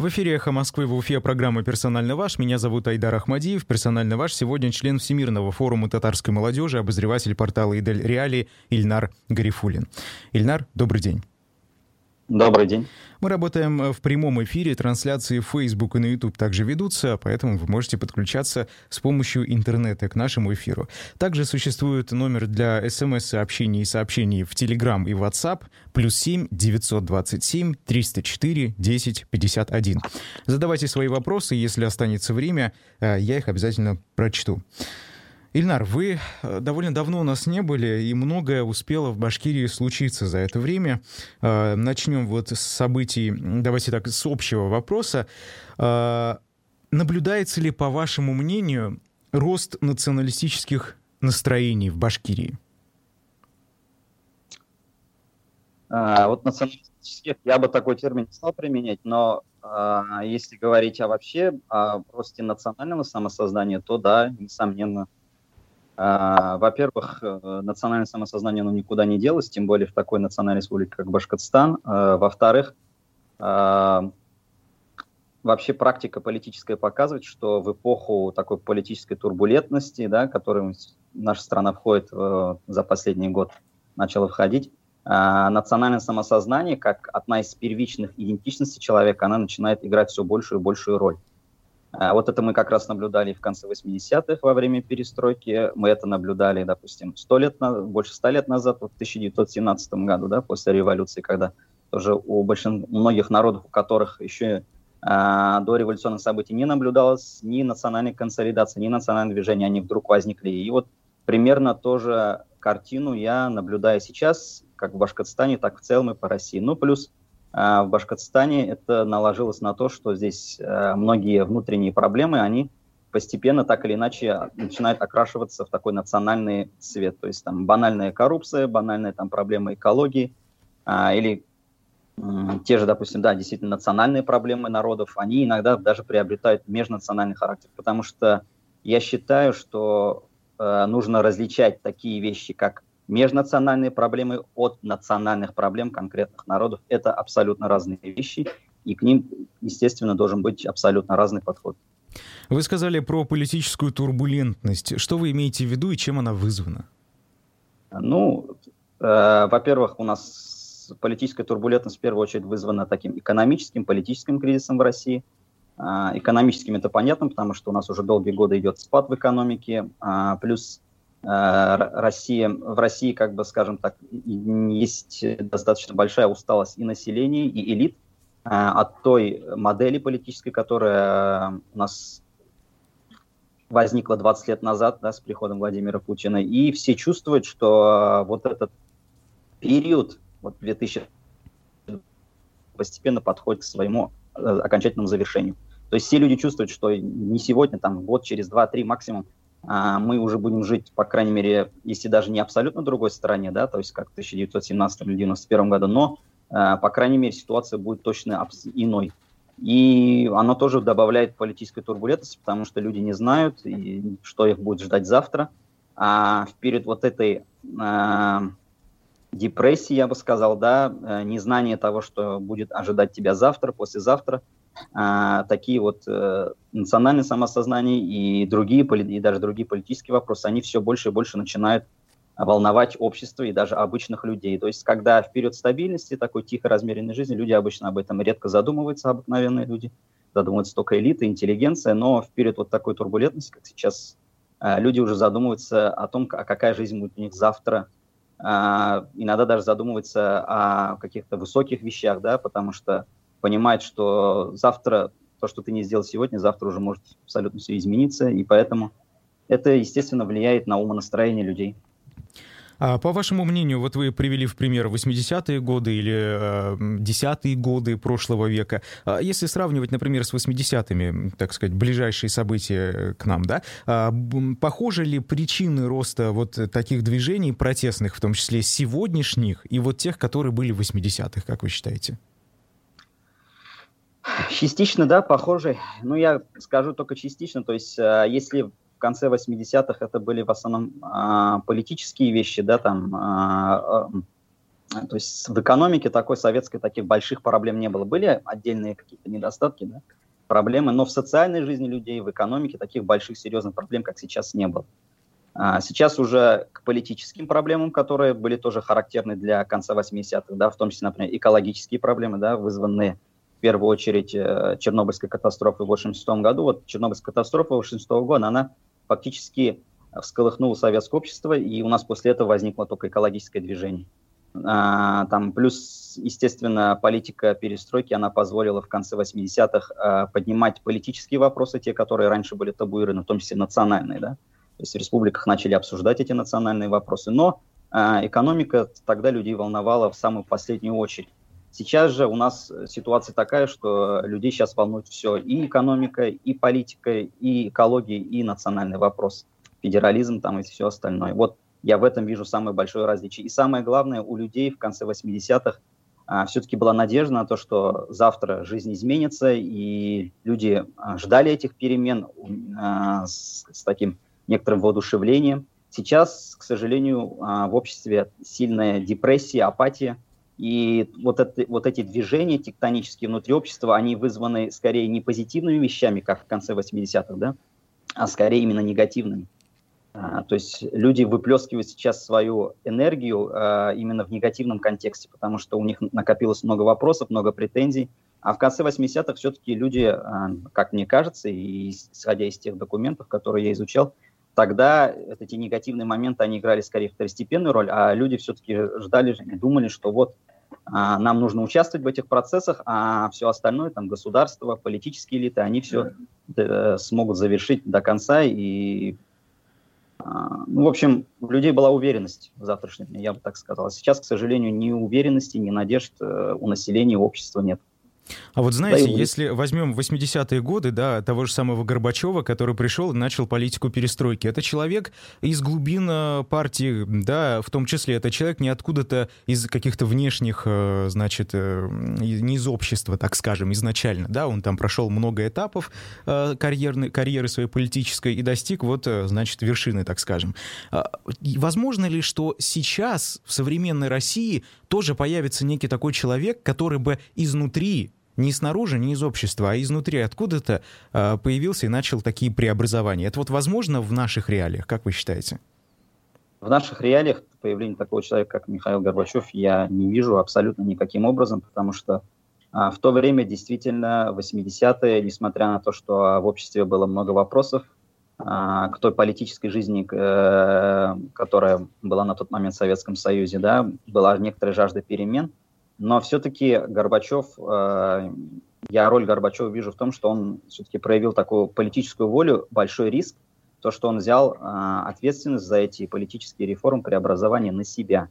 В эфире «Эхо Москвы» в Уфе программа «Персонально ваш». Меня зовут Айдар Ахмадиев. «Персонально ваш» сегодня член Всемирного форума татарской молодежи, обозреватель портала «Идель Реали» Ильнар Гарифулин. Ильнар, добрый день. Добрый день. Мы работаем э, в прямом эфире, трансляции в Facebook и на YouTube также ведутся, поэтому вы можете подключаться с помощью интернета к нашему эфиру. Также существует номер для смс-сообщений и сообщений в Telegram и WhatsApp плюс 7 927 304 10 51. Задавайте свои вопросы, если останется время, э, я их обязательно прочту. Ильнар, вы э, довольно давно у нас не были, и многое успело в Башкирии случиться за это время. Э, начнем вот с событий, давайте так, с общего вопроса. Э, наблюдается ли, по вашему мнению, рост националистических настроений в Башкирии? А, вот националистических я бы такой термин не стал применять, но а, если говорить о вообще о росте национального самосознания, то да, несомненно, во-первых, э, национальное самосознание оно никуда не делось, тем более в такой национальной республике, как Башкортостан. А, во-вторых, а, вообще практика политическая показывает, что в эпоху такой политической турбулентности, да, которую наша страна входит э, за последний год, начала входить, национальное самосознание, как одна из первичных идентичностей человека, она начинает играть все большую и большую роль. А, вот это мы как раз наблюдали в конце 80-х во время перестройки. Мы это наблюдали, допустим, 100 лет, больше 100 лет назад, в 1917 году, да, после революции, когда тоже у большин, многих народов, у которых еще а, до революционных событий не наблюдалось ни национальной консолидации, ни национального движения, они вдруг возникли. И вот примерно тоже картину я наблюдаю сейчас, как в Башкортостане, так в целом и по России. Ну, плюс в Башкортостане это наложилось на то, что здесь э, многие внутренние проблемы, они постепенно так или иначе начинают окрашиваться в такой национальный цвет. То есть там банальная коррупция, банальная там проблема экологии а, или те же, допустим, да, действительно национальные проблемы народов, они иногда даже приобретают межнациональный характер, потому что я считаю, что э, нужно различать такие вещи, как межнациональные проблемы от национальных проблем конкретных народов. Это абсолютно разные вещи, и к ним, естественно, должен быть абсолютно разный подход. Вы сказали про политическую турбулентность. Что вы имеете в виду и чем она вызвана? Ну, э, во-первых, у нас политическая турбулентность в первую очередь вызвана таким экономическим, политическим кризисом в России. Э, экономическим это понятно, потому что у нас уже долгие годы идет спад в экономике, э, плюс Россия, в России, как бы, скажем так, есть достаточно большая усталость и населения, и элит э, от той модели политической, которая у нас возникла 20 лет назад да, с приходом Владимира Путина. И все чувствуют, что вот этот период, вот 2000 постепенно подходит к своему э, окончательному завершению. То есть все люди чувствуют, что не сегодня, там, год, через 2-3 максимум, мы уже будем жить, по крайней мере, если даже не абсолютно другой стране, да, то есть как в 1917 или 1991 году, но, а, по крайней мере, ситуация будет точно иной. И оно тоже добавляет политической турбулентности, потому что люди не знают, и что их будет ждать завтра. А вперед вот этой э, депрессии, я бы сказал, да, незнание того, что будет ожидать тебя завтра, послезавтра – а, такие вот э, национальное самосознание и другие, и даже другие политические вопросы, они все больше и больше начинают волновать общество и даже обычных людей. То есть, когда в период стабильности, такой тихо размеренной жизни, люди обычно об этом редко задумываются, обыкновенные люди, задумываются только элита, интеллигенция, но в период вот такой турбулентности, как сейчас, э, люди уже задумываются о том, а какая жизнь будет у них завтра, а, иногда даже задумываются о каких-то высоких вещах, да, потому что понимать, что завтра то, что ты не сделал сегодня, завтра уже может абсолютно все измениться, и поэтому это, естественно, влияет на умонастроение людей. А по вашему мнению, вот вы привели в пример 80-е годы или э, 10-е годы прошлого века. А если сравнивать, например, с 80-ми, так сказать, ближайшие события к нам, да, а, похожи ли причины роста вот таких движений протестных, в том числе сегодняшних, и вот тех, которые были в 80-х, как вы считаете? Частично, да, похожий. Ну, я скажу только частично. То есть, э, если в конце 80-х это были в основном а, политические вещи, да, там а, То есть в экономике такой советской таких больших проблем не было. Были отдельные какие-то недостатки, да, проблемы, но в социальной жизни людей, в экономике таких больших серьезных проблем, как сейчас, не было. А сейчас уже к политическим проблемам, которые были тоже характерны для конца 80-х, да, в том числе, например, экологические проблемы, да, вызванные в первую очередь э, Чернобыльской катастрофой в 1986 году. Вот Чернобыльская катастрофа 1986 года, она фактически всколыхнула советское общество, и у нас после этого возникло только экологическое движение. А, там плюс, естественно, политика перестройки, она позволила в конце 80-х а, поднимать политические вопросы, те, которые раньше были табуированы, в том числе национальные, да. То есть в республиках начали обсуждать эти национальные вопросы, но а, экономика тогда людей волновала в самую последнюю очередь. Сейчас же у нас ситуация такая, что людей сейчас волнует все, и экономика, и политика, и экология, и национальный вопрос, федерализм там и все остальное. Вот я в этом вижу самое большое различие. И самое главное, у людей в конце 80-х а, все-таки была надежда на то, что завтра жизнь изменится, и люди а, ждали этих перемен а, с, с таким некоторым воодушевлением. Сейчас, к сожалению, а, в обществе сильная депрессия, апатия, и вот, это, вот эти движения тектонические внутри общества, они вызваны скорее не позитивными вещами, как в конце 80-х, да, а скорее именно негативными. А, то есть люди выплескивают сейчас свою энергию а, именно в негативном контексте, потому что у них накопилось много вопросов, много претензий. А в конце 80-х все-таки люди, а, как мне кажется, и исходя из тех документов, которые я изучал, тогда эти негативные моменты, они играли скорее второстепенную роль, а люди все-таки ждали думали, что вот нам нужно участвовать в этих процессах, а все остальное, там, государство, политические элиты, они все э, смогут завершить до конца и а, ну, в общем, у людей была уверенность в завтрашнем дне, я бы так сказал. Сейчас, к сожалению, ни уверенности, ни надежд э, у населения, у общества нет. А вот знаете, да, если возьмем 80-е годы, да, того же самого Горбачева, который пришел и начал политику перестройки, это человек из глубин э, партии, да, в том числе это человек не откуда-то из каких-то внешних, э, значит, э, не из общества, так скажем, изначально, да, он там прошел много этапов карьерной, карьеры своей политической и достиг вот, значит, вершины, так скажем. А, возможно ли, что сейчас в современной России тоже появится некий такой человек, который бы изнутри не снаружи, не из общества, а изнутри откуда-то э, появился и начал такие преобразования. Это вот возможно в наших реалиях, как вы считаете? В наших реалиях появление такого человека, как Михаил Горбачев, я не вижу абсолютно никаким образом, потому что а, в то время действительно 80-е, несмотря на то, что в обществе было много вопросов а, к той политической жизни, э, которая была на тот момент в Советском Союзе, да, была некоторая жажда перемен, но все-таки Горбачев, э, я роль Горбачева вижу в том, что он все-таки проявил такую политическую волю, большой риск, то, что он взял э, ответственность за эти политические реформы, преобразования на себя.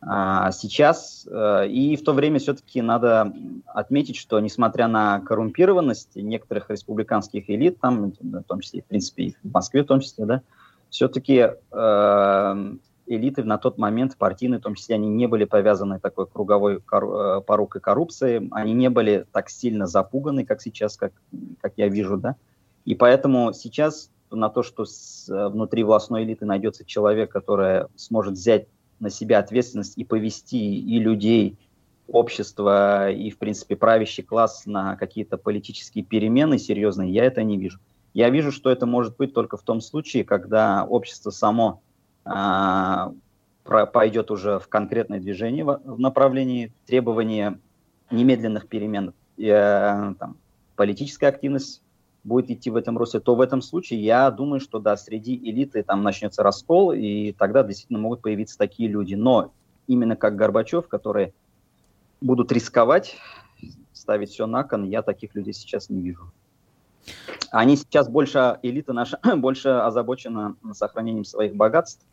А сейчас э, и в то время все-таки надо отметить, что несмотря на коррумпированность некоторых республиканских элит, там, в том числе, в принципе, и в Москве в том числе, да, все-таки э, элиты на тот момент партийные, в том числе, они не были повязаны такой круговой кор- э, порукой коррупции, они не были так сильно запуганы, как сейчас, как, как я вижу, да. И поэтому сейчас на то, что с, э, внутри властной элиты найдется человек, который сможет взять на себя ответственность и повести и людей, общество, и, в принципе, правящий класс на какие-то политические перемены серьезные, я это не вижу. Я вижу, что это может быть только в том случае, когда общество само пойдет уже в конкретное движение в направлении требования немедленных перемен, э, там, политическая активность будет идти в этом русле, то в этом случае я думаю, что да, среди элиты там начнется раскол, и тогда действительно могут появиться такие люди. Но именно как Горбачев, которые будут рисковать, ставить все на кон, я таких людей сейчас не вижу. Они сейчас больше, элита наша, больше озабочена сохранением своих богатств,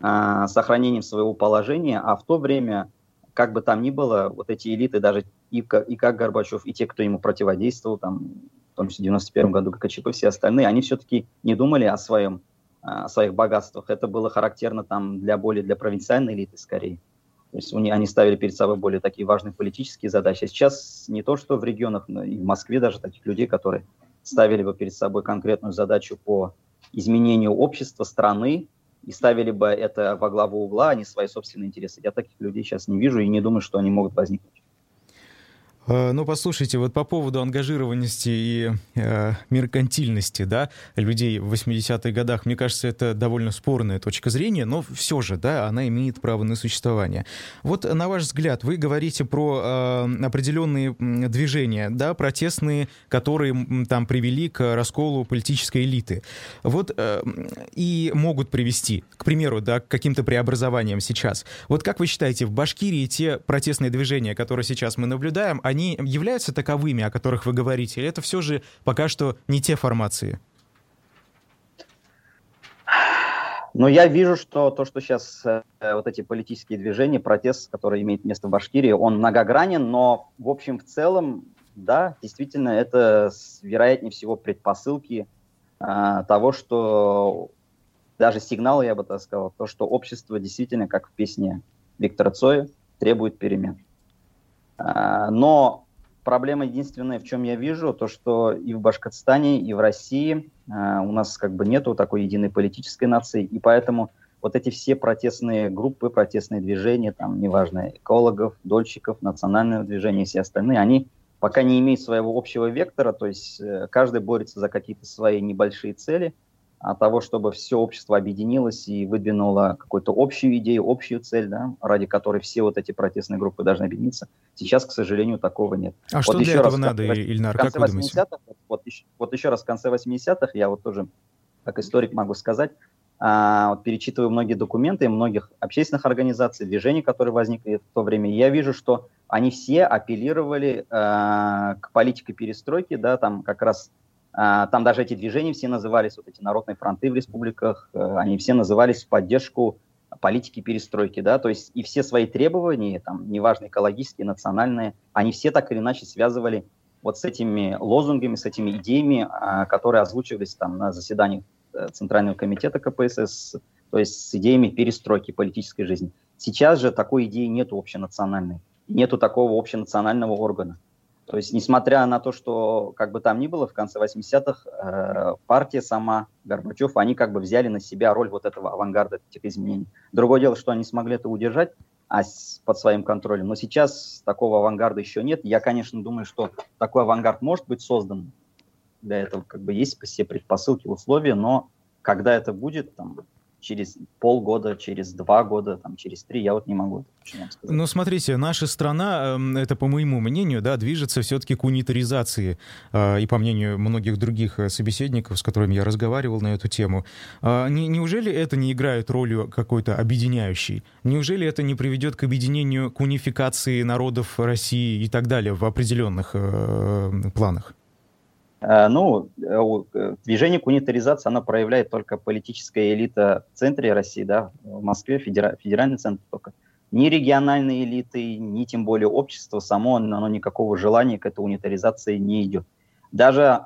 а, сохранением своего положения, а в то время, как бы там ни было, вот эти элиты, даже и, и как Горбачев, и те, кто ему противодействовал, там, в том числе в 91 году ГКЧП, все остальные, они все-таки не думали о своем о своих богатствах. Это было характерно там для более для провинциальной элиты скорее. То есть они ставили перед собой более такие важные политические задачи. А сейчас не то, что в регионах, но и в Москве даже таких людей, которые ставили бы перед собой конкретную задачу по изменению общества, страны, и ставили бы это во главу угла, а не свои собственные интересы. Я таких людей сейчас не вижу и не думаю, что они могут возникнуть. Э, ну, послушайте, вот по поводу ангажированности и э, меркантильности, да, людей в 80-х годах, мне кажется, это довольно спорная точка зрения, но все же, да, она имеет право на существование. Вот, на ваш взгляд, вы говорите про э, определенные движения, да, протестные, которые там привели к расколу политической элиты. Вот, э, и могут привести, к примеру, да, к каким-то преобразованиям сейчас. Вот как вы считаете, в Башкирии те протестные движения, которые сейчас мы наблюдаем, они являются таковыми, о которых вы говорите, или это все же пока что не те формации? Но я вижу, что то, что сейчас э, вот эти политические движения, протест, который имеет место в Башкирии, он многогранен, но в общем в целом, да, действительно, это вероятнее всего предпосылки э, того, что даже сигнал, я бы так сказал, то, что общество действительно, как в песне Виктора Цоя, требует перемен. А, но проблема единственная, в чем я вижу, то, что и в Башкортостане, и в России а, у нас как бы нету такой единой политической нации, и поэтому вот эти все протестные группы, протестные движения, там, неважно, экологов, дольщиков, национальное движение и все остальные, они пока не имеют своего общего вектора, то есть э, каждый борется за какие-то свои небольшие цели – от того, чтобы все общество объединилось и выдвинуло какую-то общую идею, общую цель, да, ради которой все вот эти протестные группы должны объединиться. Сейчас, к сожалению, такого нет. А вот что для этого раз, надо, Ильнар, как вы думаете? Вот, еще, вот еще раз, в конце 80-х, я вот тоже как историк могу сказать, а, вот перечитываю многие документы многих общественных организаций, движений, которые возникли в то время, я вижу, что они все апеллировали а, к политике перестройки, да, там как раз там даже эти движения все назывались, вот эти народные фронты в республиках, э, они все назывались в поддержку политики перестройки, да, то есть и все свои требования, там, неважно, экологические, национальные, они все так или иначе связывали вот с этими лозунгами, с этими идеями, а, которые озвучивались там на заседаниях э, Центрального комитета КПСС, то есть с идеями перестройки политической жизни. Сейчас же такой идеи нет общенациональной, нету такого общенационального органа. То есть, несмотря на то, что как бы там ни было, в конце 80-х э, партия сама, Горбачев, они как бы взяли на себя роль вот этого авангарда этих изменений. Другое дело, что они смогли это удержать а с, под своим контролем. Но сейчас такого авангарда еще нет. Я, конечно, думаю, что такой авангард может быть создан. Для этого как бы есть все предпосылки, условия, но когда это будет, там, через полгода, через два года, там, через три, я вот не могу. Ну, смотрите, наша страна, эм, это по моему мнению, да, движется все-таки к унитаризации, э, и по мнению многих других э, собеседников, с которыми я разговаривал на эту тему. А, неужели это не играет ролью какой-то объединяющей? Неужели это не приведет к объединению, к унификации народов России и так далее в определенных э, планах? Э, ну, э, э, движение к унитаризации, оно проявляет только политическая элита в центре России, да, в Москве, федера, федеральный центр только. Ни региональные элиты, ни тем более общество само, оно никакого желания к этой унитаризации не идет. Даже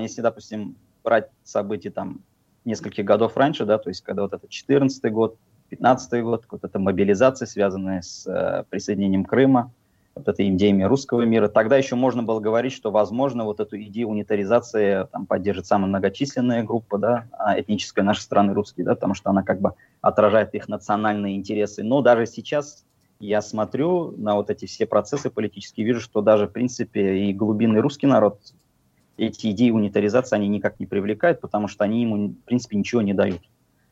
если, допустим, брать события там нескольких годов раньше, да, то есть когда вот это 14 год, 15 год, вот эта мобилизация, связанная с присоединением Крыма, вот этой идеями русского мира. Тогда еще можно было говорить, что, возможно, вот эту идею унитаризации там, поддержит самая многочисленная группа, да, а этническая нашей страны русские, да, потому что она как бы отражает их национальные интересы. Но даже сейчас я смотрю на вот эти все процессы политические, вижу, что даже, в принципе, и глубинный русский народ эти идеи унитаризации, они никак не привлекают, потому что они ему, в принципе, ничего не дают.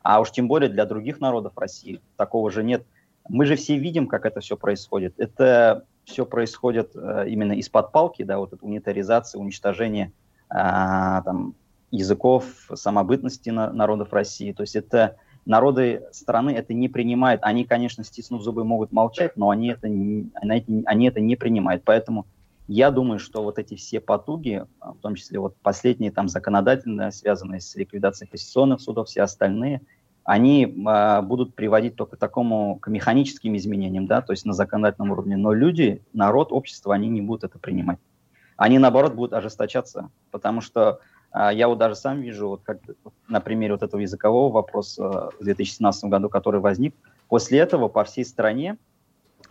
А уж тем более для других народов России такого же нет. Мы же все видим, как это все происходит. Это все происходит э, именно из-под палки, да, вот эта унитаризация, уничтожение э, там, языков, самобытности на, народов России. То есть это народы страны это не принимают. Они, конечно, стиснув зубы, могут молчать, но они это, не, они, это не принимают. Поэтому я думаю, что вот эти все потуги, в том числе вот последние там законодательные, связанные с ликвидацией конституционных судов, все остальные – они э, будут приводить только к такому, к механическим изменениям, да, то есть на законодательном уровне. Но люди, народ, общество, они не будут это принимать. Они, наоборот, будут ожесточаться, потому что э, я вот даже сам вижу, вот как на примере вот этого языкового вопроса в 2017 году, который возник, после этого по всей стране,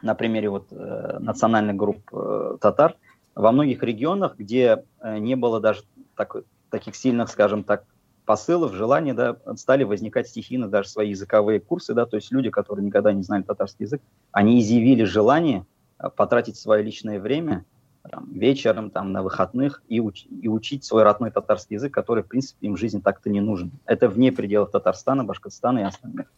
на примере вот э, национальных групп э, татар, во многих регионах, где э, не было даже так, таких сильных, скажем так, посылов, желаний, да, стали возникать стихийно даже свои языковые курсы, да, то есть люди, которые никогда не знали татарский язык, они изъявили желание э, потратить свое личное время там, вечером, там, на выходных и, уч- и учить свой родной татарский язык, который, в принципе, им в жизни так-то не нужен. Это вне пределов Татарстана, Башкортостана и остальных.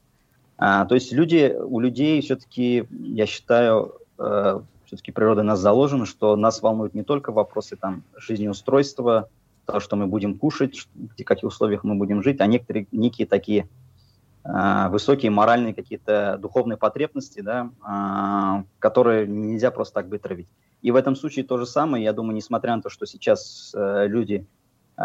А, то есть люди, у людей все-таки, я считаю, э, все-таки природа нас заложена, что нас волнуют не только вопросы там, жизнеустройства, того, что мы будем кушать, в каких условиях мы будем жить, а некоторые некие такие э, высокие моральные какие-то духовные потребности, да, э, которые нельзя просто так вытравить. И в этом случае то же самое, я думаю, несмотря на то, что сейчас э, люди э,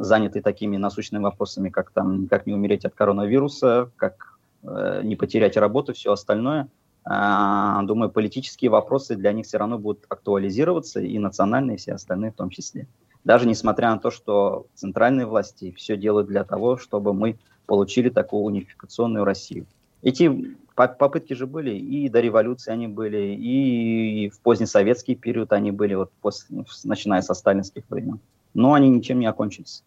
заняты такими насущными вопросами, как там, как не умереть от коронавируса, как Э, не потерять работу, все остальное. А, думаю, политические вопросы для них все равно будут актуализироваться, и национальные, и все остальные в том числе. Даже несмотря на то, что центральные власти все делают для того, чтобы мы получили такую унификационную Россию. Эти попытки же были, и до революции они были, и в позднесоветский период они были, вот после, начиная со сталинских времен. Но они ничем не окончились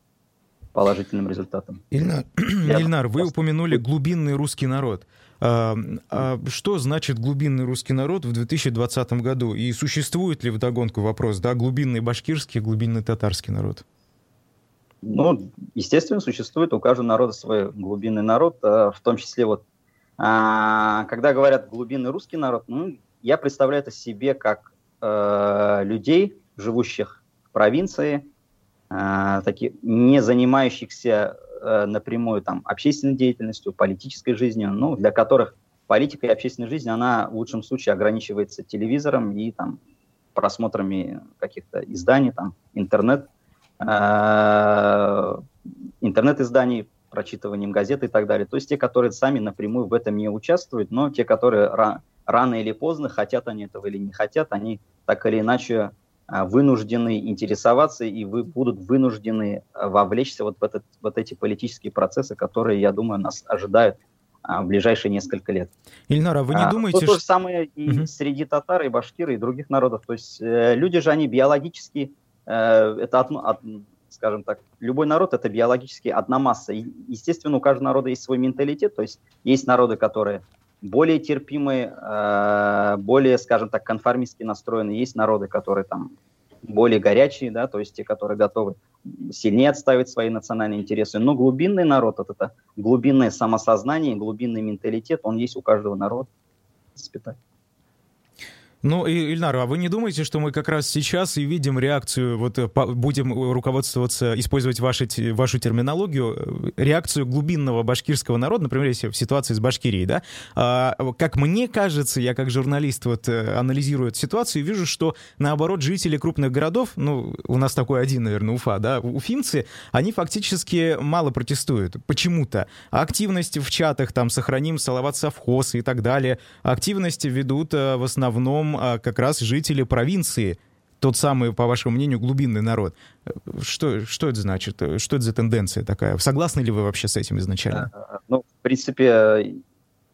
положительным результатом. Ильнар, Ильнар вы упомянули глубинный русский народ. А, а что значит глубинный русский народ в 2020 году? И существует ли вдогонку вопрос, да, глубинный башкирский, глубинный татарский народ? Ну, естественно, существует у каждого народа свой глубинный народ, а, в том числе вот, а, когда говорят глубинный русский народ, ну, я представляю это себе как э, людей, живущих в провинции, э, таки, не занимающихся э, напрямую там, общественной деятельностью, политической жизнью, ну, для которых политика и общественная жизнь, она в лучшем случае ограничивается телевизором и там, просмотрами каких-то изданий, там, интернет, э, интернет-изданий, прочитыванием газет и так далее. То есть те, которые сами напрямую в этом не участвуют, но те, которые ра- рано или поздно, хотят они этого или не хотят, они так или иначе а, вынуждены интересоваться и вы, будут вынуждены а, вовлечься вот в этот, вот эти политические процессы, которые, я думаю, нас ожидают а, в ближайшие несколько лет. Ильнара, вы не а, думаете... Ну, то же самое и угу. среди татар, и башкир, и других народов. То есть э, люди же, они биологически, э, это, от, от, скажем так, любой народ это биологически одна масса. И, естественно, у каждого народа есть свой менталитет. То есть есть народы, которые более терпимые, э, более, скажем так, конформистски настроены. Есть народы, которые там более горячие, да, то есть те, которые готовы сильнее отставить свои национальные интересы. Но глубинный народ, вот это глубинное самосознание, глубинный менталитет, он есть у каждого народа. Спитать. Ну, Ильнар, а вы не думаете, что мы как раз сейчас и видим реакцию, вот э, будем руководствоваться, использовать ваши, вашу терминологию, э, реакцию глубинного башкирского народа, например, если в ситуации с Башкирией, да? А, как мне кажется, я как журналист вот э, анализирую эту ситуацию и вижу, что наоборот жители крупных городов, ну, у нас такой один, наверное, Уфа, да, уфимцы, они фактически мало протестуют почему-то. Активность в чатах, там, сохраним Салават Совхоз и так далее, активность ведут в основном а, как раз жители провинции, тот самый, по вашему мнению, глубинный народ. Что, что это значит? Что это за тенденция такая? Согласны ли вы вообще с этим изначально? Ну, в принципе,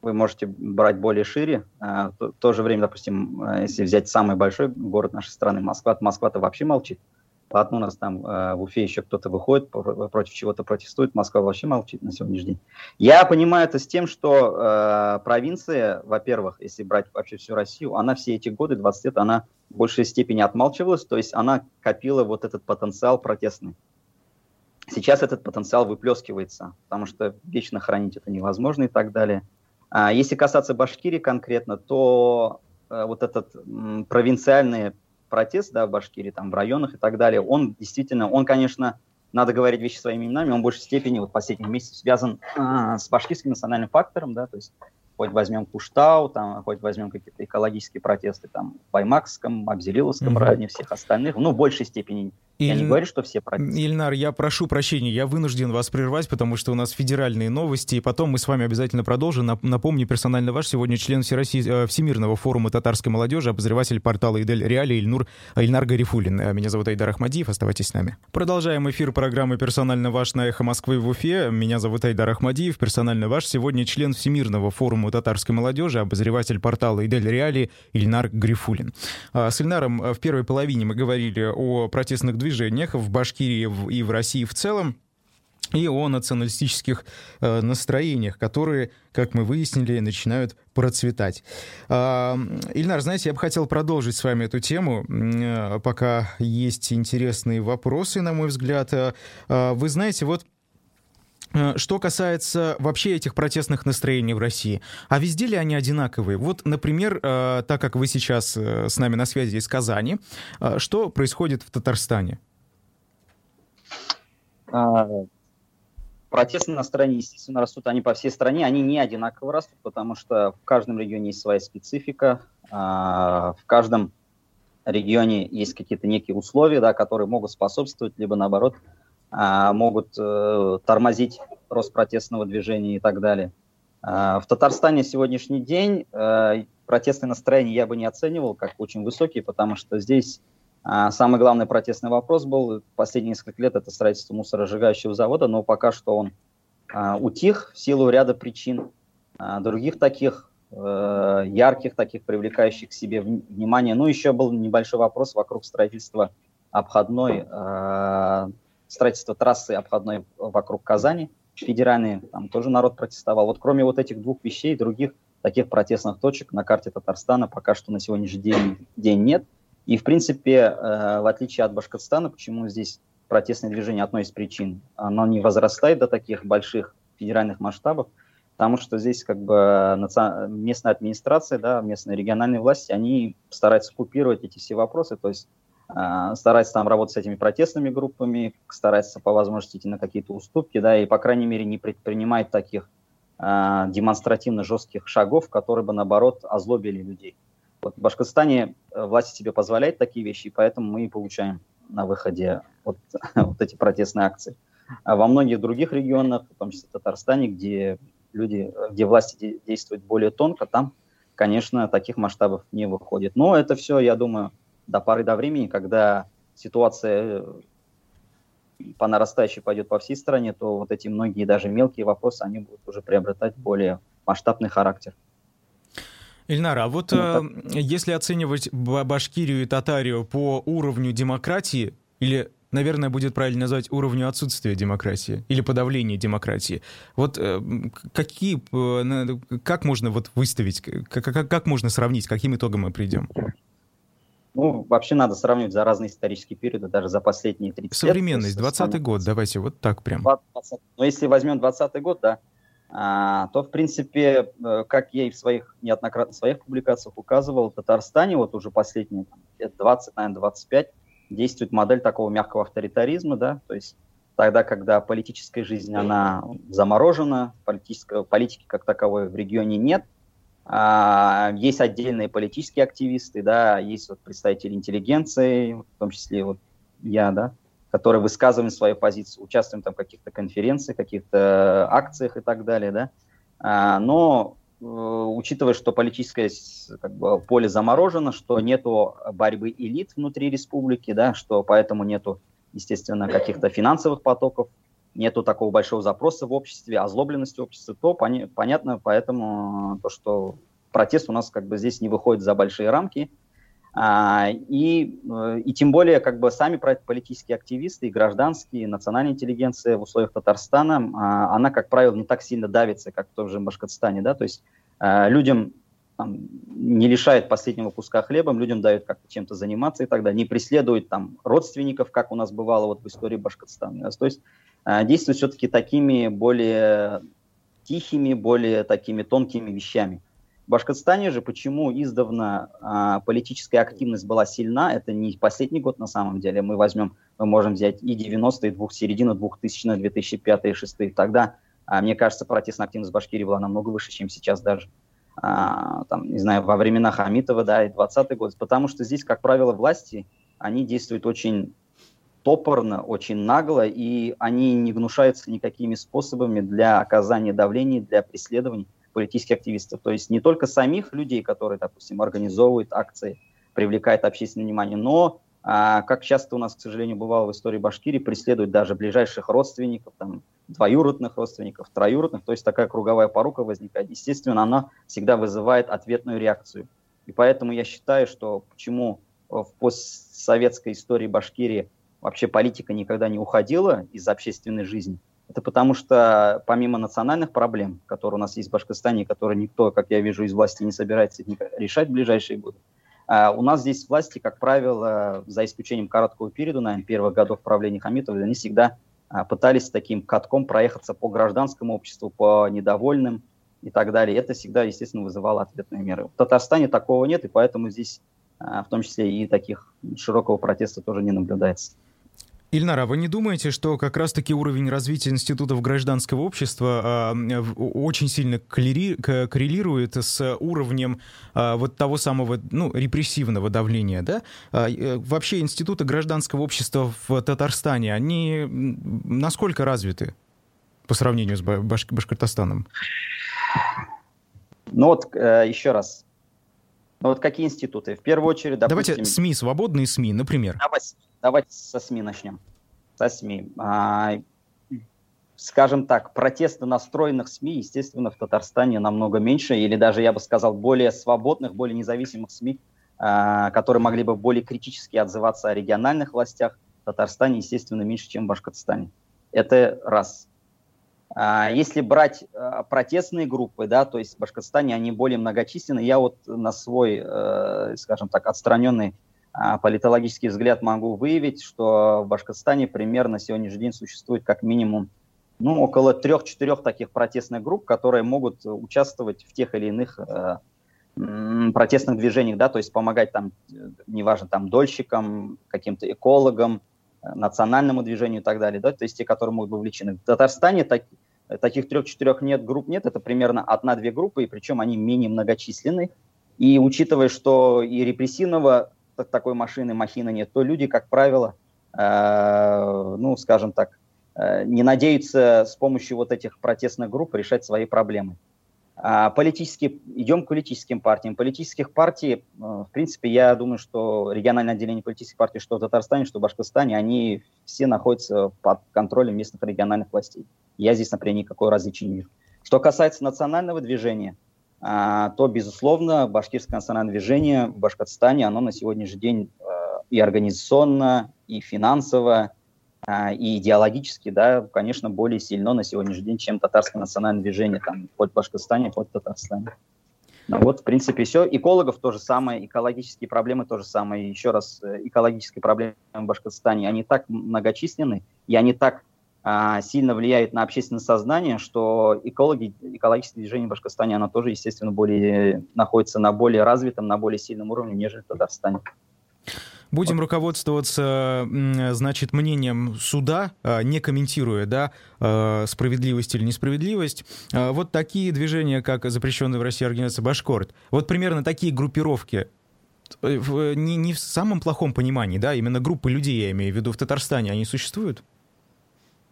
вы можете брать более шире. А, в то же время, допустим, если взять самый большой город нашей страны, Москва, Москва-то вообще молчит. Ладно, у нас там э, в Уфе еще кто-то выходит, против чего-то протестует, Москва вообще молчит на сегодняшний день. Я понимаю это с тем, что э, провинция, во-первых, если брать вообще всю Россию, она все эти годы, 20 лет, она в большей степени отмалчивалась, то есть она копила вот этот потенциал протестный. Сейчас этот потенциал выплескивается, потому что вечно хранить это невозможно и так далее. А если касаться Башкирии конкретно, то э, вот этот м, провинциальный протест, да, в Башкирии, там, в районах и так далее, он действительно, он, конечно, надо говорить вещи своими именами, он в большей степени вот последних месяцев связан э, с башкирским национальным фактором, да, то есть хоть возьмем Куштау, там, хоть возьмем какие-то экологические протесты там в Баймакском, Абзелиловском mm-hmm. районе, всех остальных, ну, в большей степени я не говорю, что все против. Ильнар, я прошу прощения, я вынужден вас прервать, потому что у нас федеральные новости, и потом мы с вами обязательно продолжим. Напомню, персонально ваш сегодня член Всероссий... Э, Всемирного форума татарской молодежи, обозреватель портала Идель Реали Ильнур, Ильнар Гарифулин. Э, меня зовут Айдар Ахмадиев, оставайтесь с нами. Продолжаем эфир программы «Персонально ваш» на «Эхо Москвы» в Уфе. Меня зовут Айдар Ахмадиев, персонально ваш. Сегодня член Всемирного форума татарской молодежи, обозреватель портала Идель Реали Ильнар Гарифулин. С Ильнаром э, в первой половине мы говорили о протестных движениях в Башкирии и в России в целом. и о националистических э, настроениях, которые, как мы выяснили, начинают процветать. Э, Ильнар, знаете, я бы хотел продолжить с вами эту тему, э, пока есть интересные вопросы, на мой взгляд. Э, вы знаете, вот что касается вообще этих протестных настроений в России, а везде ли они одинаковые? Вот, например, э, так как вы сейчас э, с нами на связи из Казани, что происходит в Татарстане? А, Протестные настроения, естественно, растут они по всей стране, они не одинаково растут, потому что в каждом регионе есть своя специфика, а, в каждом регионе есть какие-то некие условия, да, которые могут способствовать, либо наоборот могут э, тормозить рост протестного движения и так далее. А, в Татарстане сегодняшний день э, протестные настроения я бы не оценивал как очень высокие, потому что здесь а самый главный протестный вопрос был последние несколько лет это строительство мусоросжигающего завода, но пока что он а, утих в силу ряда причин. А, других таких э, ярких, таких привлекающих к себе внимание. Ну, еще был небольшой вопрос вокруг строительства обходной, строительства трассы обходной вокруг Казани, федеральной, там тоже народ протестовал. Вот кроме вот этих двух вещей, других таких протестных точек на карте Татарстана пока что на сегодняшний день, день нет – и, в принципе, э, в отличие от Башкортостана, почему здесь протестное движение одной из причин, оно не возрастает до таких больших федеральных масштабов, потому что здесь как бы местная администрация, да, местные региональные власти, они стараются купировать эти все вопросы, то есть э, стараются там работать с этими протестными группами, стараются по возможности идти на какие-то уступки, да, и, по крайней мере, не предпринимают таких э, демонстративно жестких шагов, которые бы, наоборот, озлобили людей. Вот в Башкортостане э, власти себе позволяют такие вещи, и поэтому мы и получаем на выходе вот, вот эти протестные акции. А во многих других регионах, в том числе в Татарстане, где люди, где власти действуют более тонко, там, конечно, таких масштабов не выходит. Но это все, я думаю, до поры до времени, когда ситуация э, по нарастающей пойдет по всей стране, то вот эти многие даже мелкие вопросы, они будут уже приобретать более масштабный характер. Ильнара, а вот э, если оценивать Башкирию и Татарию по уровню демократии, или, наверное, будет правильно назвать уровню отсутствия демократии или подавления демократии, вот э, какие, э, как можно вот выставить, как, как, как можно сравнить, каким итогом мы придем? Ну, вообще надо сравнивать за разные исторические периоды, даже за последние 30 Современность, лет. Современность, 20 год, давайте вот так прям. 20, 20. Ну, если возьмем 20 год, да, а, то, в принципе, э, как я и в своих, неоднократно в своих публикациях указывал, в Татарстане вот уже последние там, лет 20, наверное, 25 действует модель такого мягкого авторитаризма, да, то есть тогда, когда политическая жизнь, она заморожена, политической, политики как таковой в регионе нет, есть отдельные политические активисты, да, есть вот представители интеллигенции, в том числе вот я, да, которые высказываем свою позицию, участвуем там в каких-то конференциях, каких-то акциях и так далее, да. А, но э, учитывая, что политическое как бы, поле заморожено, что нету борьбы элит внутри республики, да, что поэтому нету, естественно, каких-то финансовых потоков, нету такого большого запроса в обществе, озлобленности общества, то пони- понятно, поэтому то, что протест у нас как бы здесь не выходит за большие рамки, а, и, э, и тем более, как бы сами политические активисты и гражданские, и национальная интеллигенция в условиях Татарстана, а, она, как правило, не так сильно давится, как в том же Башкортостане, да, то есть а, людям там, не лишает последнего куска хлеба, людям дают как-то чем-то заниматься и далее, не преследуют там родственников, как у нас бывало вот в истории Башкортостана. То есть действуют все-таки такими более тихими, более такими тонкими вещами. В Башкортостане же почему издавна а, политическая активность была сильна, это не последний год на самом деле, мы возьмем, мы можем взять и 90-е, двух, середину 2000 2005 и 2006 тогда, а, мне кажется, протестная активность в Башкирии была намного выше, чем сейчас даже. А, там, не знаю, во времена Хамитова, да, и 20-й год, потому что здесь, как правило, власти, они действуют очень топорно, очень нагло, и они не гнушаются никакими способами для оказания давления, для преследований политических активистов. То есть не только самих людей, которые, допустим, организовывают акции, привлекают общественное внимание, но, а, как часто у нас, к сожалению, бывало в истории Башкирии, преследуют даже ближайших родственников, там, двоюродных родственников, троюродных. То есть такая круговая порука возникает. Естественно, она всегда вызывает ответную реакцию. И поэтому я считаю, что почему в постсоветской истории Башкирии вообще политика никогда не уходила из общественной жизни – Это потому что помимо национальных проблем, которые у нас есть в Башкортостане, которые никто, как я вижу, из власти не собирается решать в ближайшие годы, а у нас здесь власти, как правило, за исключением короткого периода, наверное, первых годов правления Хамитова, они всегда а, пытались таким катком проехаться по гражданскому обществу, по недовольным и так далее. Это всегда, естественно, вызывало ответные меры. В Татарстане такого нет, и поэтому здесь а, в том числе и таких широкого протеста тоже не наблюдается. Ильнара, вы не думаете, что как раз-таки уровень развития институтов гражданского общества э, очень сильно коррелирует с уровнем э, вот того самого ну, репрессивного давления? Да? Э, вообще институты гражданского общества в Татарстане, они насколько развиты по сравнению с Баш Башкортостаном? Ну вот еще раз, ну вот какие институты? В первую очередь, допустим... Давайте СМИ, свободные СМИ, например. Давайте, давайте со СМИ начнем. Со СМИ. А, скажем так, протесты настроенных СМИ, естественно, в Татарстане намного меньше, или даже, я бы сказал, более свободных, более независимых СМИ, а, которые могли бы более критически отзываться о региональных властях в Татарстане, естественно, меньше, чем в Башкортостане. Это раз. А, если брать а, протестные группы, да, то есть в Башкортостане они более многочисленны, я вот на свой, э, скажем так, отстраненный а, политологический взгляд могу выявить, что в Башкортостане примерно на сегодняшний день существует как минимум ну, около трех-четырех таких протестных групп, которые могут участвовать в тех или иных э, протестных движениях, да, то есть помогать там, э, неважно, там, дольщикам, каким-то экологам, национальному движению и так далее, да, то есть те, которые могут быть вовлечены. В Татарстане так, таких трех-четырех нет, групп нет, это примерно одна-две группы, и причем они менее многочисленны. И учитывая, что и репрессивного такой машины, махины нет, то люди, как правило, э, ну, скажем так, э, не надеются с помощью вот этих протестных групп решать свои проблемы. А политические, идем к политическим партиям. Политических партий, э, в принципе, я думаю, что региональное отделение политических партий, что в Татарстане, что в Башкортостане, они все находятся под контролем местных региональных властей. Я здесь, например, никакой различия не вижу. Что касается национального движения, а, то, безусловно, башкирское национальное движение в Башкортостане, оно на сегодняшний день э, и организационно, и финансово, и идеологически, да, конечно, более сильно на сегодняшний день, чем татарское национальное движение, там, хоть в Башкортостане, хоть в Татарстане. Ну, вот, в принципе, все. Экологов то же самое, экологические проблемы то же самое. Еще раз, э, экологические проблемы в Башкортостане, они так многочисленны, и они так а, сильно влияют на общественное сознание, что экологи, экологическое движение в Башкортостане, оно тоже, естественно, более, находится на более развитом, на более сильном уровне, нежели в Татарстане. Будем руководствоваться, значит, мнением суда, а, не комментируя, да, а, справедливость или несправедливость. А, вот такие движения, как запрещенная в России организация «Башкорт», вот примерно такие группировки, э, не, не в самом плохом понимании, да, именно группы людей, я имею в виду, в Татарстане, они существуют?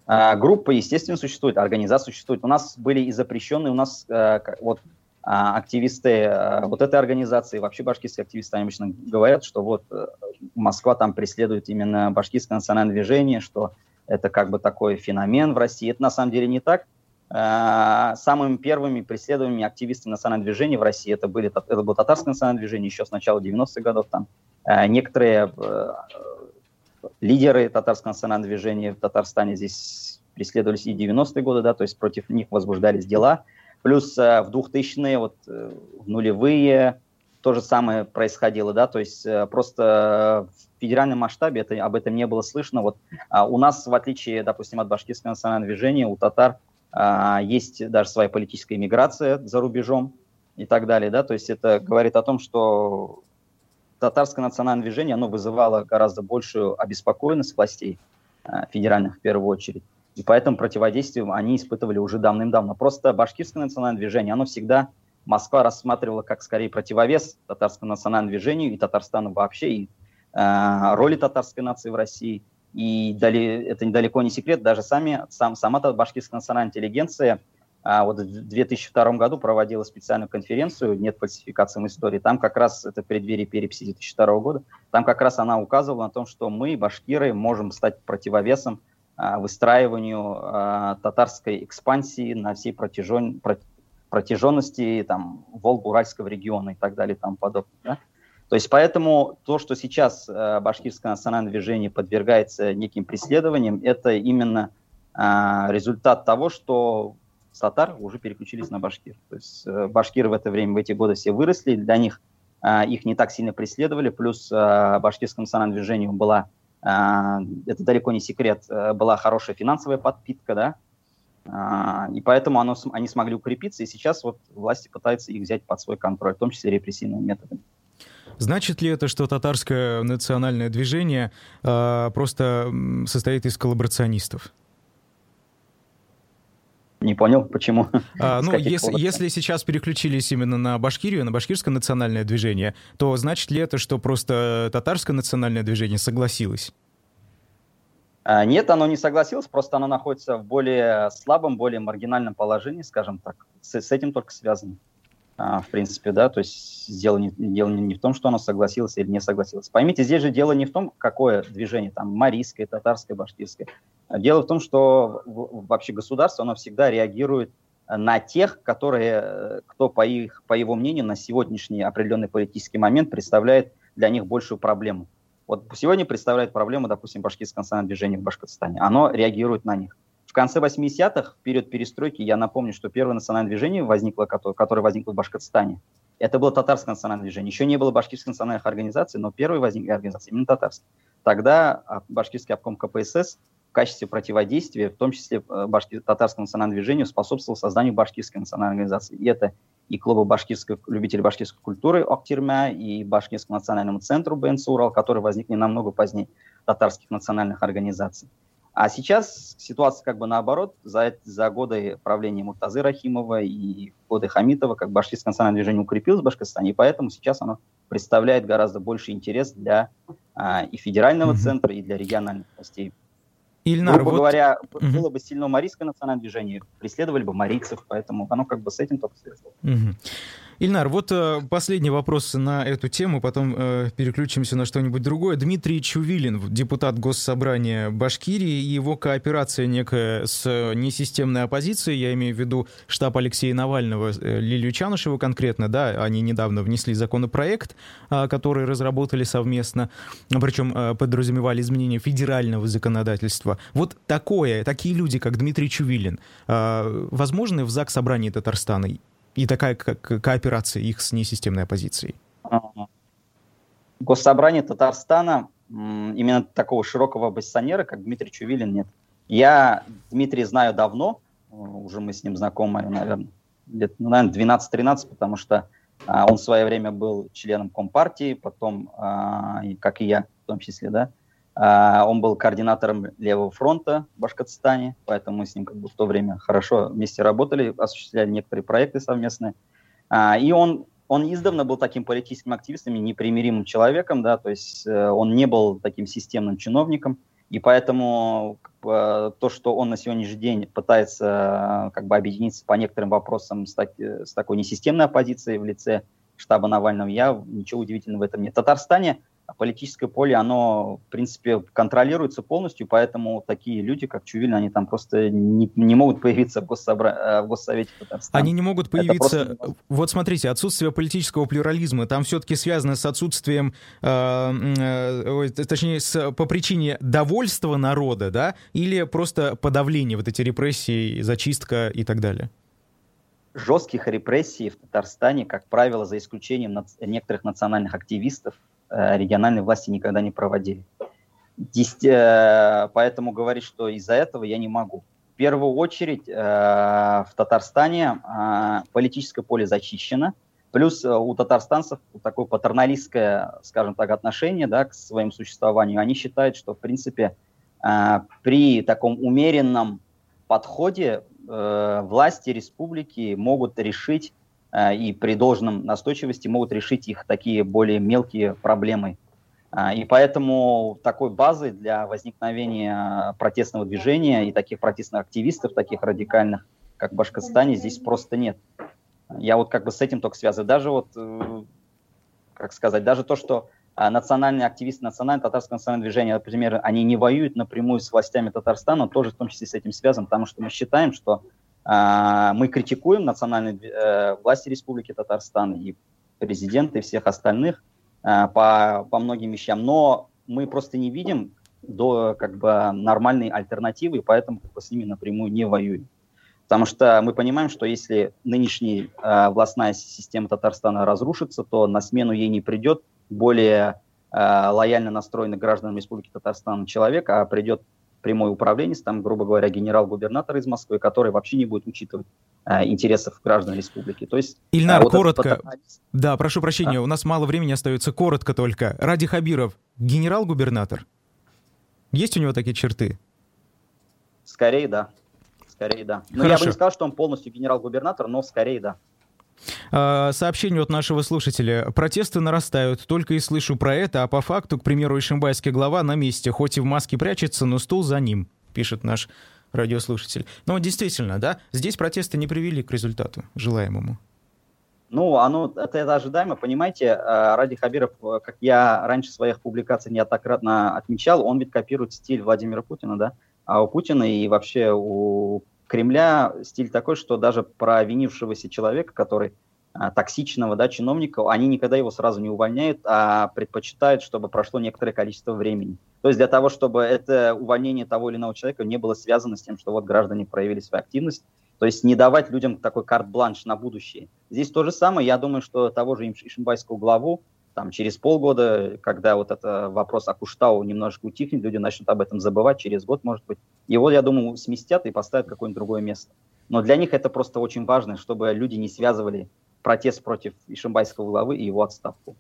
Группа, естественно, существует, организация существует. У нас были и запрещенные, у нас э, вот а, активисты а, вот этой организации, вообще башкирские активисты, они обычно говорят, что вот э, Москва там преследует именно башкирское национальное движение, что это как бы такой феномен в России. Это на самом деле не так. А, самыми первыми преследуемыми активистами национального движения в России это, были, это было татарское национальное движение еще с начала 90-х годов. Там. Некоторые э, лидеры татарского национального движения в Татарстане здесь преследовались и 90-е годы, да, то есть против них возбуждались дела – Плюс э, в 2000-е, вот э, в нулевые то же самое происходило, да, то есть э, просто в федеральном масштабе это, об этом не было слышно. Вот а у нас, в отличие, допустим, от башкирского национального движения, у татар а, есть даже своя политическая иммиграция за рубежом и так далее, да, то есть это говорит о том, что татарское национальное движение, оно вызывало гораздо большую обеспокоенность властей а, федеральных в первую очередь. И поэтому противодействие они испытывали уже давным-давно. Просто башкирское национальное движение, оно всегда Москва рассматривала как скорее противовес татарскому национальному движению и Татарстану вообще, и э, роли татарской нации в России. И дали, это далеко не секрет, даже сами, сам, сама башкирская национальная интеллигенция а, вот в 2002 году проводила специальную конференцию «Нет фальсификации истории». Там как раз, это в преддверии переписи 2002 года, там как раз она указывала на том, что мы, башкиры, можем стать противовесом выстраиванию а, татарской экспансии на всей протяжен, протяженности там, Волго-Уральского региона и так далее и тому подобное. Да? То есть поэтому то, что сейчас э, башкирское национальное движение подвергается неким преследованиям, это именно результат того, что татар уже переключились на башкир. То есть э, башкиры в это время, в эти годы все выросли, для них их не так сильно преследовали, плюс башкирскому национальному движению была, это далеко не секрет, а, была хорошая финансовая подпитка, да, а, и поэтому оно, они смогли укрепиться, и сейчас вот власти пытаются их взять под свой контроль, в том числе репрессивными методами. Значит ли это, что татарское национальное движение э, просто состоит из коллаборационистов? Не понял, почему? А, ну, если, если сейчас переключились именно на Башкирию, на башкирское национальное движение, то значит ли это, что просто татарское национальное движение согласилось? А, нет, оно не согласилось, просто оно находится в более слабом, более маргинальном положении, скажем так. С, с этим только связано. А, в принципе, да, то есть дело, не, дело не, в том, что оно согласилось или не согласилось. Поймите, здесь же дело не в том, какое движение, там, марийское, татарское, башкирское. Дело в том, что вообще государство, оно всегда реагирует на тех, которые, кто, по, их, по его мнению, на сегодняшний определенный политический момент представляет для них большую проблему. Вот сегодня представляет проблему, допустим, башкирское национальное движение в Башкортостане. Оно реагирует на них конце 80-х, в период перестройки, я напомню, что первое национальное движение возникло, которое возникло в Башкортостане. Это было татарское национальное движение. Еще не было башкирских национальных организаций, но первой возникли организации именно татарские. Тогда а, башкирский обком КПСС в качестве противодействия, в том числе э, башкир, татарскому национальному движению, способствовал созданию башкирской национальной организации. И это и клуба башкирской, любителей башкирской культуры Октирмя, и башкирскому национальному центру БНС Урал, который возникли намного позднее татарских национальных организаций. А сейчас ситуация как бы наоборот. За, за годы правления Муртазы Рахимова и годы Хамитова как башкирское национальное движение укрепилось в Башкортостане, и поэтому сейчас оно представляет гораздо больше интерес для а, и федерального mm-hmm. центра, и для региональных властей. Ильнар, Грубо вот... говоря, угу. было бы сильно марийское национальное движение, преследовали бы марийцев, поэтому оно как бы с этим только связано. Угу. Ильнар, вот э, последний вопрос на эту тему, потом э, переключимся на что-нибудь другое. Дмитрий Чувилин, депутат Госсобрания Башкирии, его кооперация некая с несистемной оппозицией, я имею в виду штаб Алексея Навального, э, Лилию Чанышеву конкретно, да, они недавно внесли законопроект, э, который разработали совместно, причем э, подразумевали изменение федерального законодательства. Вот такое, такие люди, как Дмитрий Чувилин, э, возможны в ЗАГС Собрании Татарстана? И такая ко кооперация их с несистемной оппозицией? Госсобрание Татарстана именно такого широкого оппозиционера, как Дмитрий Чувилин, нет. Я Дмитрия знаю давно, уже мы с ним знакомы, наверное, лет, ну, наверное, 12-13, потому что а, он в свое время был членом Компартии, потом, а, как и я в том числе, да, а, он был координатором Левого фронта в Башкортостане, поэтому мы с ним как бы в то время хорошо вместе работали, осуществляли некоторые проекты совместные. А, и он, он издавна был таким политическим активистом и непримиримым человеком, да, то есть э, он не был таким системным чиновником, и поэтому то, что он на сегодняшний день пытается как бы объединиться по некоторым вопросам с, так, с такой несистемной оппозицией в лице штаба Навального, я ничего удивительного в этом нет. В Татарстане а политическое поле, оно, в принципе, контролируется полностью, поэтому такие люди, как Чувилин, они там просто не, не могут появиться в, Госсобра... В Госсовете Татарстана. Они не могут появиться... Вот смотрите, отсутствие политического плюрализма, там все-таки связано с отсутствием, э, э, точнее, с, по причине довольства народа, да, или просто подавление, вот эти репрессии, зачистка и так далее? Жестких репрессий в Татарстане, как правило, за исключением наци... некоторых национальных активистов, региональные власти никогда не проводили. Э, поэтому говорить, что из-за этого я не могу. В первую очередь э, в Татарстане политическое поле зачищено, плюс у татарстанцев такое патерналистское, скажем так, отношение да, к своему существованию. Они считают, что, в принципе, при таком умеренном подходе власти республики могут решить Э, и при должном настойчивости могут решить их такие более мелкие проблемы. А, и поэтому такой базы для возникновения протестного движения и таких протестных активистов, таких радикальных, как в Башкортостане, здесь просто нет. Я вот как бы с этим только связываю. Даже вот, э, как сказать, даже то, что национальные активисты, национальное татарское национальное движение, например, они не воюют напрямую с властями Татарстана, тоже в том числе с этим связан, потому что мы считаем, что мы критикуем национальные э, власти Республики Татарстан и президента, и всех остальных а, по, по многим вещам, но мы просто не видим до как бы нормальной альтернативы, и поэтому как бы, с ними напрямую не воюем. Потому что мы понимаем, что если нынешняя э, властная система Татарстана разрушится, то на смену ей не придет более э, лояльно настроенный гражданам Республики Татарстан человек, а придет прямой управленец, там, грубо говоря, генерал-губернатор из Москвы, который вообще не будет учитывать э, интересов граждан республики. То есть, Ильнар, а, вот коротко. Да, прошу прощения, а? у нас мало времени остается. Коротко только. Ради Хабиров, генерал-губернатор? Есть у него такие черты? Скорее, да. Скорее, да. Но Хорошо. я бы не сказал, что он полностью генерал-губернатор, но скорее, да. А, сообщение от нашего слушателя. Протесты нарастают. Только и слышу про это, а по факту, к примеру, Ишимбайский глава на месте. Хоть и в маске прячется, но стул за ним, пишет наш радиослушатель. Но действительно, да, здесь протесты не привели к результату желаемому. Ну, оно, это, это ожидаемо, понимаете, э, Ради Хабиров, э, как я раньше в своих публикациях неоднократно отмечал, он ведь копирует стиль Владимира Путина, да, а у Путина и вообще у Кремля стиль такой, что даже провинившегося человека, который а, токсичного да, чиновника, они никогда его сразу не увольняют, а предпочитают, чтобы прошло некоторое количество времени. То есть для того, чтобы это увольнение того или иного человека не было связано с тем, что вот граждане проявили свою активность, то есть не давать людям такой карт-бланш на будущее. Здесь то же самое, я думаю, что того же Ишимбайского главу там, через полгода, когда вот это вопрос о Куштау немножко утихнет, люди начнут об этом забывать, через год, может быть, его, я думаю, сместят и поставят какое-нибудь другое место. Но для них это просто очень важно, чтобы люди не связывали протест против Ишимбайского главы и его отставку.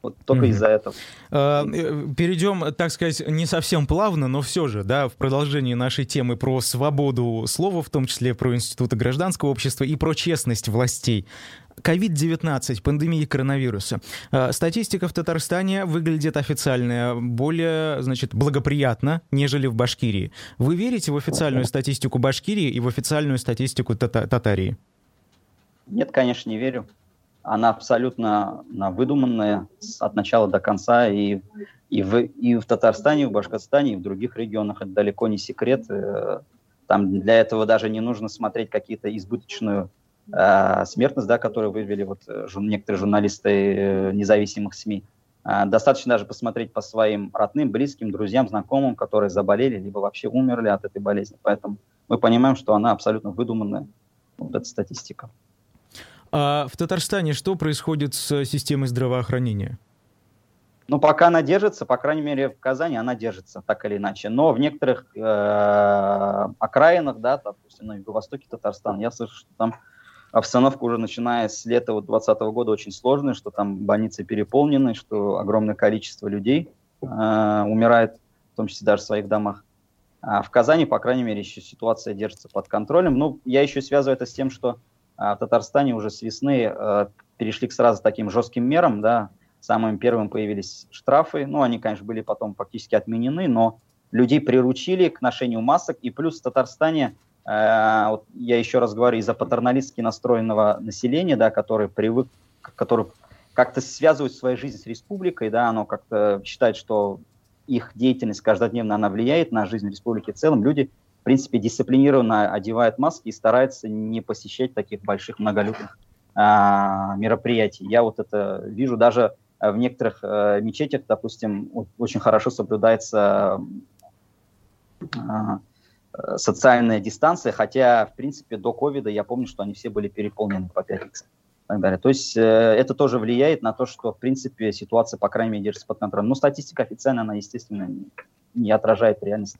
Вот только mm-hmm. из-за этого. А, э, перейдем, так сказать, не совсем плавно, но все же, да, в продолжении нашей темы про свободу слова, в том числе про институты гражданского общества и про честность властей. COVID-19, пандемия коронавируса. А, статистика в Татарстане выглядит официальная более, значит, благоприятно, нежели в Башкирии. Вы верите в официальную статистику Башкирии и в официальную статистику тата- Татарии? Нет, конечно, не верю она абсолютно она выдуманная от начала до конца и, и, в, и в Татарстане, и в Башкортостане, и в других регионах. Это далеко не секрет. Э, там для этого даже не нужно смотреть какие-то избыточную э, смертность, да, которую вывели вот э, некоторые журналисты э, независимых СМИ. Э, достаточно даже посмотреть по своим родным, близким, друзьям, знакомым, которые заболели, либо вообще умерли от этой болезни. Поэтому мы понимаем, что она абсолютно выдуманная, вот эта статистика. А в Татарстане что происходит с системой здравоохранения? Ну, пока она держится, по крайней мере, в Казани она держится, так или иначе. Но в некоторых э, окраинах, да, допустим, на юго-востоке Татарстана, я слышу, что там обстановка уже начиная с лета 2020 года очень сложная, что там больницы переполнены, что огромное количество людей э, умирает, в том числе даже в своих домах. А в Казани, по крайней мере, еще ситуация держится под контролем. Ну, я еще связываю это с тем, что а в Татарстане уже с весны э, перешли к сразу таким жестким мерам, да, самым первым появились штрафы, ну, они, конечно, были потом фактически отменены, но людей приручили к ношению масок, и плюс в Татарстане, э, вот я еще раз говорю, из-за патерналистски настроенного населения, да, который привык, который как-то связывает свою жизнь с республикой, да, оно как-то считает, что их деятельность каждодневно, она влияет на жизнь республики в целом, люди принципе, дисциплинированно одевает маски и старается не посещать таких больших многолюдных а, мероприятий. Я вот это вижу даже в некоторых а, мечетях, допустим, очень хорошо соблюдается а, социальная дистанция, хотя, в принципе, до ковида я помню, что они все были переполнены по пятницам. Так далее. То есть э, это тоже влияет на то, что, в принципе, ситуация, по крайней мере, держится под контролем. Но статистика официально, она, естественно, не отражает реальность.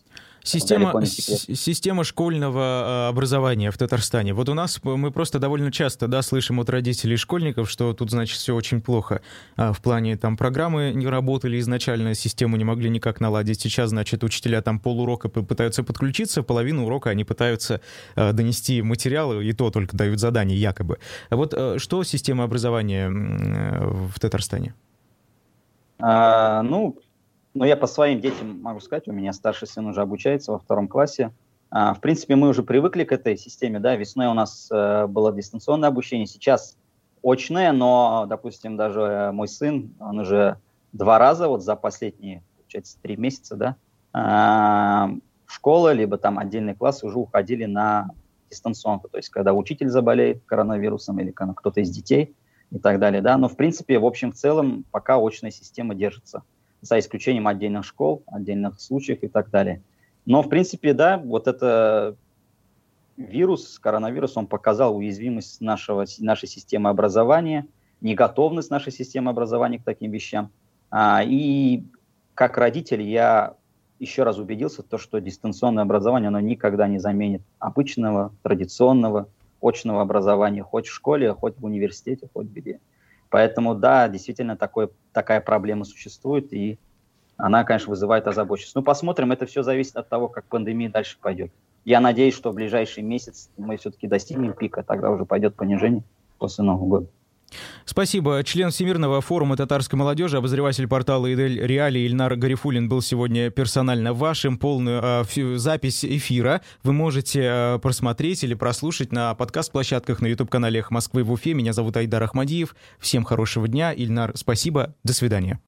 Система, система школьного а, образования в Татарстане. Вот у нас мы просто довольно часто да, слышим от родителей школьников, что тут, значит, все очень плохо. А в плане там программы не работали изначально, систему не могли никак наладить. Сейчас, значит, учителя там полурока пытаются подключиться, половину урока они пытаются а, донести материалы, и то только дают задания якобы. А вот а, что система образования в Татарстане? А, ну, но я по своим детям могу сказать, у меня старший сын уже обучается во втором классе. А, в принципе, мы уже привыкли к этой системе, да, весной у нас э, было дистанционное обучение, сейчас очное, но, допустим, даже мой сын, он уже два раза вот за последние, получается, три месяца, да, э, школа, либо там отдельный класс уже уходили на дистанционку, то есть когда учитель заболеет коронавирусом или кто-то из детей и так далее, да, но в принципе, в общем, в целом, пока очная система держится. За исключением отдельных школ, отдельных случаев и так далее. Но, в принципе, да, вот это вирус, коронавирус, он показал уязвимость нашего, нашей системы образования, неготовность нашей системы образования к таким вещам. А, и как родитель я еще раз убедился, то, что дистанционное образование, оно никогда не заменит обычного, традиционного, очного образования, хоть в школе, хоть в университете, хоть где. Поэтому, да, действительно, такой, такая проблема существует, и она, конечно, вызывает озабоченность. Ну, посмотрим, это все зависит от того, как пандемия дальше пойдет. Я надеюсь, что в ближайший месяц мы все-таки достигнем пика, тогда уже пойдет понижение после Нового года. Спасибо. Член Всемирного форума татарской молодежи, обозреватель портала «Идель Реали» Ильнар Гарифулин был сегодня персонально вашим. Полную э, запись эфира вы можете э, просмотреть или прослушать на подкаст-площадках на YouTube-канале «Москвы в Уфе». Меня зовут Айдар Ахмадиев. Всем хорошего дня. Ильнар, спасибо. До свидания.